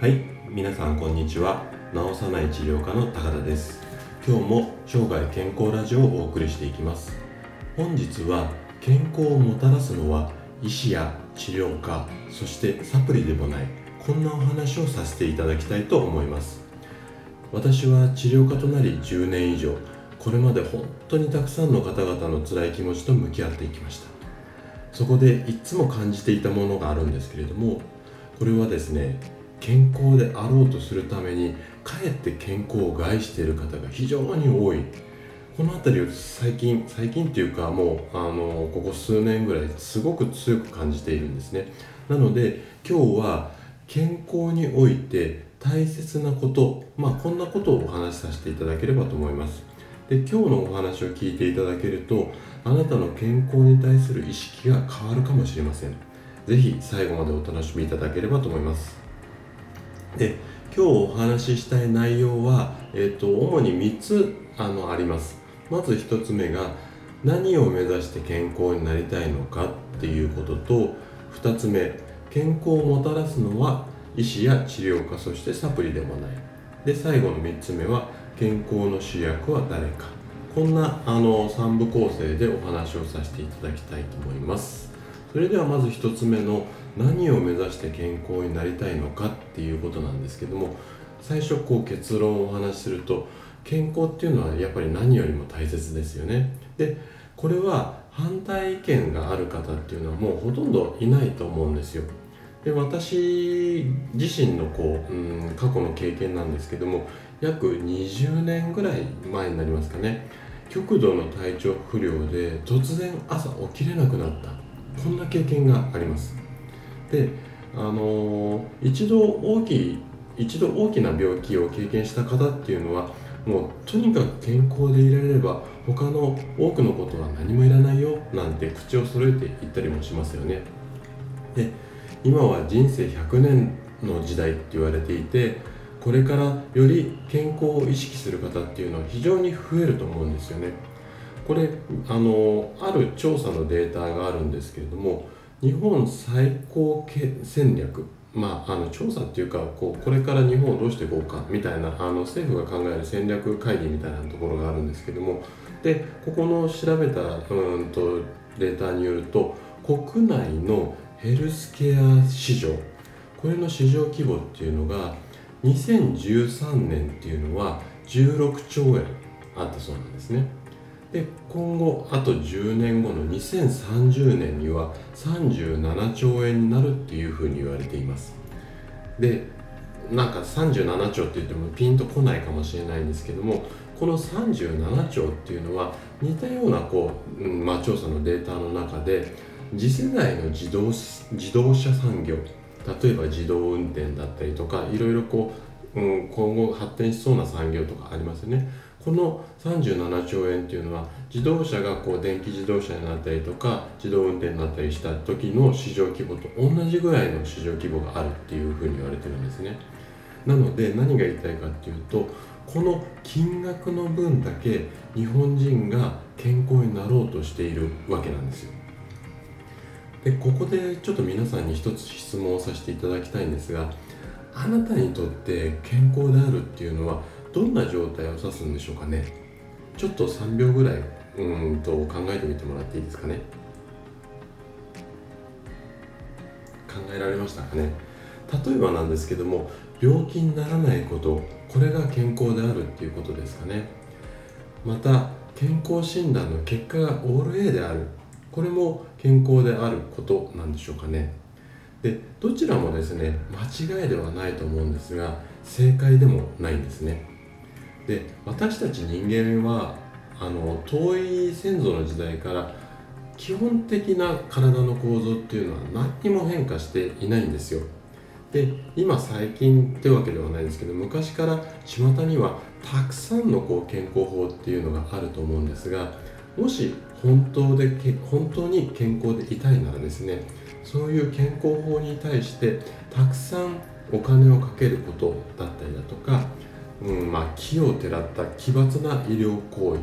はい皆さんこんにちは。治さない治療科の高田です。今日も生涯健康ラジオをお送りしていきます。本日は健康をもたらすのは医師や治療家そしてサプリでもないこんなお話をさせていただきたいと思います。私は治療家となり10年以上これまで本当にたくさんの方々の辛い気持ちと向き合っていきました。そこでいつも感じていたものがあるんですけれどもこれはですね健康であろうとするためにかえって健康を害している方が非常に多い。この辺りを最近最近っていうかもうあのここ数年ぐらいすごく強く感じているんですね。なので今日は健康において大切なことまあこんなことをお話しさせていただければと思います。で今日のお話を聞いていただけるとあなたの健康に対する意識が変わるかもしれません。是非最後までお楽しみいただければと思います。で今日お話ししたい内容は、えーと、主に3つあのあります。まず1つ目が何を目指して健康になりたいのかっていうことと2つ目健康をもたらすのは医師や治療家そしてサプリでもない。で最後の3つ目は健康の主役は誰か。こんなあの3部構成でお話をさせていただきたいと思います。それではまず1つ目の何を目指して健康になりたいのかっていうことなんですけども最初こう結論をお話しすると健康っていうのはやっぱり何よりも大切ですよね。でこれは反対意見がある方っていうのはもうほとんどいないと思うんですよ。で私自身のこう、うん、過去の経験なんですけども約20年ぐらい前になりますかね。極度の体調不良で突然朝起きれなくなった。こんな経験があります。であの一度大きい一度大きな病気を経験した方っていうのはもうとにかく健康でいられれば他の多くのことは何もいらないよなんて口を揃えて言ったりもしますよね。で今は人生100年の時代って言われていてこれからより健康を意識する方っていうのは非常に増えると思うんですよね。これあのある調査のデータがあるんですけれども日本最高戦略まあ、あの調査っていうかこうこれから日本をどうしていこうかみたいなあの政府が考える戦略会議みたいなところがあるんですけどもでここの調べたうんとデータによると国内のヘルスケア市場これの市場規模っていうのが2013年っていうのは16兆円あったそうなんですね。で今後あと10年後の2030年には37兆円になるっていうふうに言われています。でなんか37兆って言ってもピンとこないかもしれないんですけどもこの37兆っていうのは似たようなこう、うんまあ、調査のデータの中で次世代の自動自動車産業例えば自動運転だったりとかいろいろこう、うん、今後発展しそうな産業とかありますよね。この37兆円っていうのは自動車がこう電気自動車になったりとか自動運転になったりした時の市場規模と同じぐらいの市場規模があるっていうふうに言われてるんですね。なので何が言いたいかっていうとこの金額の分だけ日本人が健康になろうとしているわけなんですよ。でここでちょっと皆さんに一つ質問をさせていただきたいんですがあなたにとって健康であるっていうのはどんな状態を指すんでしょうかね。ちょっと3秒ぐらいうんと考えてみてもらっていいですかね。考えられましたかね。例えばなんですけども病気にならないことこれが健康であるっていうことですかね。また健康診断の結果がオール A である。これも健康であることなんでしょうかね。でどちらもですね間違いではないと思うんですが正解でもないんですね。で私たち人間はあの遠い先祖の時代から基本的な体の構造っていうのは何も変化していないんですよ。で今最近ってわけではないんですけど昔から巷にはたくさんのこう健康法っていうのがあると思うんですがもし本当で本当に健康でいたいならですねそういう健康法に対してたくさんお金をかけることだったりだとか、うんまあ、木をてらった奇抜な医療行為。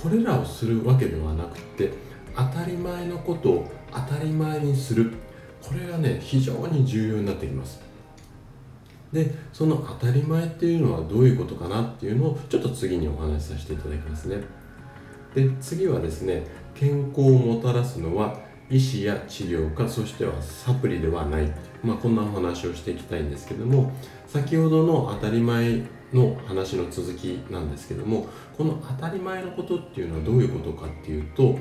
これらをするわけではなくて当たり前のことを当たり前にする。これがね非常に重要になってきます。でその当たり前っていうのはどういうことかなっていうのをちょっと次にお話しさせていただきますね。で次はですね健康をもたらすのは医師や治療家そしてはサプリではない、まあ、こんなお話をしていきたいんですけども先ほどの当たり前の話の続きなんですけどもこの当たり前のことっていうのはどういうことかっていうと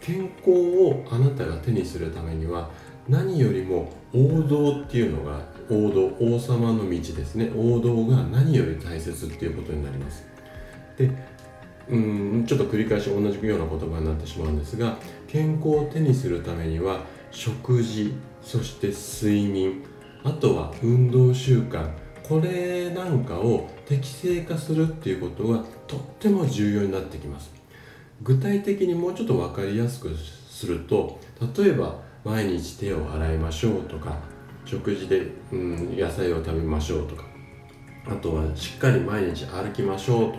健康をあなたが手にするためには何よりも王道っていうのが王道王様の道ですね。王道が何より大切っていうことになります。でうんちょっと繰り返し同じような言葉になってしまうんですが健康を手にするためには食事そして睡眠あとは運動習慣これなんかを適正化するっていうことはとっても重要になってきます。具体的にもうちょっと分かりやすくすると例えば毎日手を洗いましょうとか食事で、うん、野菜を食べましょうとかあとはしっかり毎日歩きましょうとか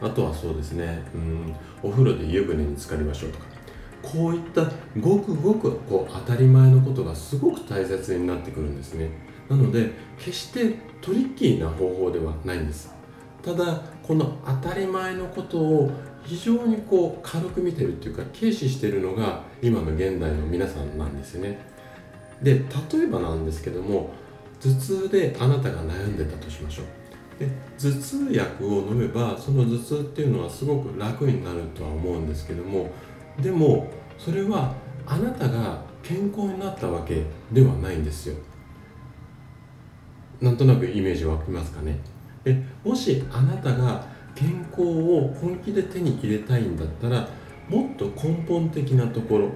あとはそうですね、うん、お風呂で湯船に浸かりましょうとかこういったごくごくこう当たり前のことがすごく大切になってくるんですね。なので決してトリッキーな方法ではないんです。ただこの当たり前のことを非常にこう軽く見てるっていうか軽視してるのが今の現代の皆さんなんですよね。で例えばなんですけども頭痛であなたが悩んでたとしましょう。で頭痛薬を飲めばその頭痛っていうのはすごく楽になるとは思うんですけどもでもそれはあなたが健康になったわけではないんですよ。なんとなくイメージ湧きますかね。でもしあなたが健康を本気で手に入れたいんだったらもっと根本的なところ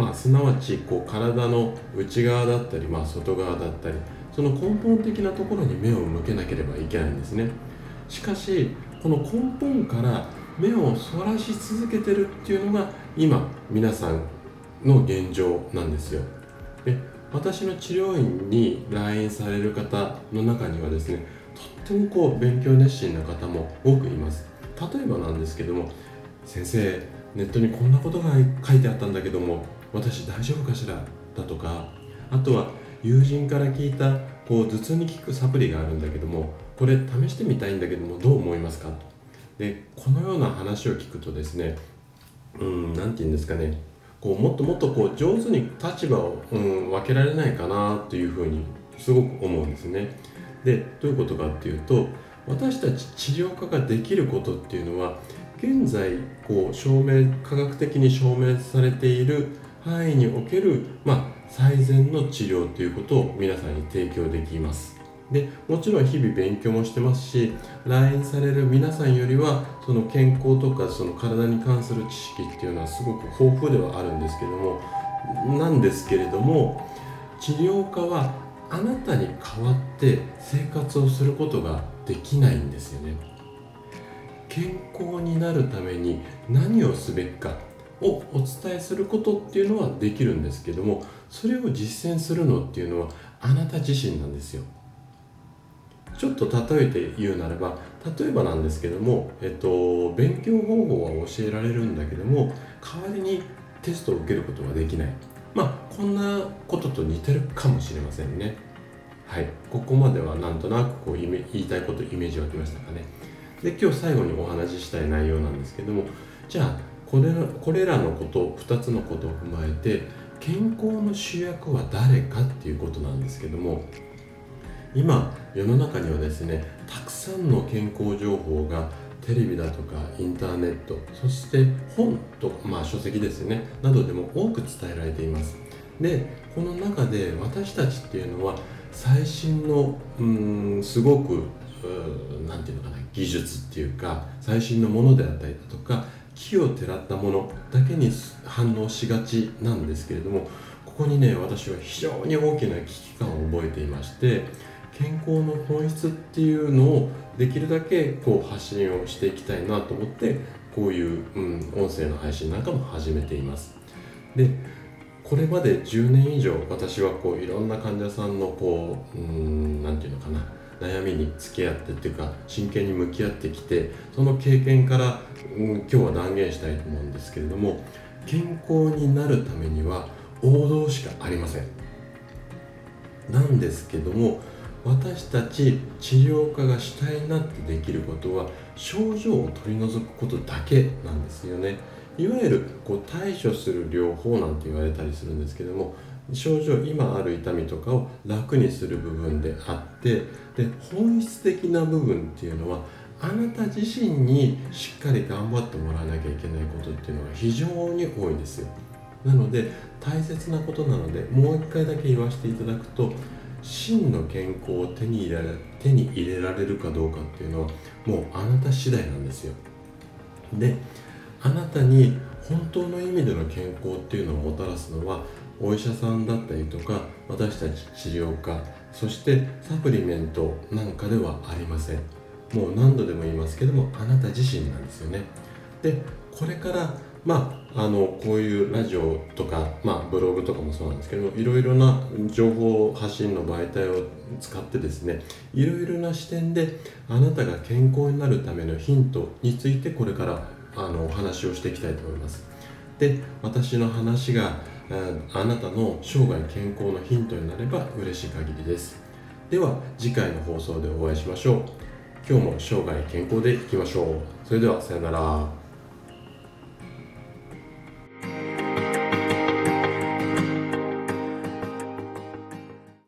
まあ、すなわちこう体の内側だったり、まあ、外側だったりその根本的なところに目を向けなければいけないんですね。しかしこの根本から目をそらし続けてるっていうのが今皆さんの現状なんですよ。で私の治療院に来院される方の中にはですねとってもこう勉強熱心な方も多くいます。例えばなんですけども先生ネットにこんなことが書いてあったんだけども私大丈夫かしら？だとかあとは友人から聞いたこう頭痛に効くサプリがあるんだけどもこれ試してみたいんだけどもどう思いますか？でこのような話を聞くとですねうん何て言うんですかね。こうもっともっとこう上手に立場を、うん、分けられないかなというふうにすごく思うんですね。でどういうことかっていうと私たち治療家ができることっていうのは現在こう証明科学的に証明されている範囲における、まあ、最善の治療ということを皆さんに提供できますでもちろん日々勉強もしてますし来院される皆さんよりはその健康とかその体に関する知識っていうのはすごく豊富ではあるんですけどもなんですけれども治療家はあなたに代わって生活をすることができないんですよね。健康になるために何をすべきかをお伝えすることっていうのはできるんですけどもそれを実践するのっていうのはあなた自身なんですよ。ちょっと例えて言うならば例えばなんですけども、えっと、勉強方法は教えられるんだけども代わりにテストを受けることはできない。まあこんなことと似てるかもしれませんね。はい。ここまではなんとなくこう言いたいことイメージ湧きましたかね。で今日最後にお話ししたい内容なんですけどもじゃあこれこれらのこと2つのことを踏まえて健康の主役は誰かっていうことなんですけども今世の中にはですねたくさんの健康情報がテレビだとかインターネットそして本と、まあ、書籍ですねなどでも多く伝えられています。でこの中で私たちっていうのは最新のうんすごく何て言うのかな技術っていうか最新のものであったりだとか木をてらったものだけに反応しがちなんですけれどもここにね私は非常に大きな危機感を覚えていまして健康の本質っていうのをできるだけこう発信をしていきたいなと思ってこういう、うん、音声の配信なんかも始めています。でこれまで10年以上私はこういろんな患者さんのこう何て言うのかな悩みに付き合ってっていうか真剣に向き合ってきてその経験から、うん、今日は断言したいと思うんですけれども健康になるためには王道しかありません。なんですけども私たち治療家が主体になってできることは症状を取り除くことだけなんですよね。いわゆるこう対処する療法なんて言われたりするんですけども症状今ある痛みとかを楽にする部分であってで本質的な部分っていうのはあなた自身にしっかり頑張ってもらわなきゃいけないことっていうのが非常に多いんですよ。なので大切なことなのでもう一回だけ言わせていただくと真の健康を手に入れられ手に入れられるかどうかっていうのはもうあなた次第なんですよ。であなたに本当の意味での健康っていうのをもたらすのはお医者さんだったりとか私たち治療家そしてサプリメントなんかではありません。もう何度でも言いますけどもあなた自身なんですよね。でこれからまあ、あのこういうラジオとか、まあ、ブログとかもそうなんですけどいろいろな情報発信の媒体を使ってですねいろいろな視点であなたが健康になるためのヒントについてこれからあのお話をしていきたいと思います。で私の話があなたの生涯健康のヒントになれば嬉しい限りです。では次回の放送でお会いしましょう。今日も生涯健康でいきましょう。それではさようなら。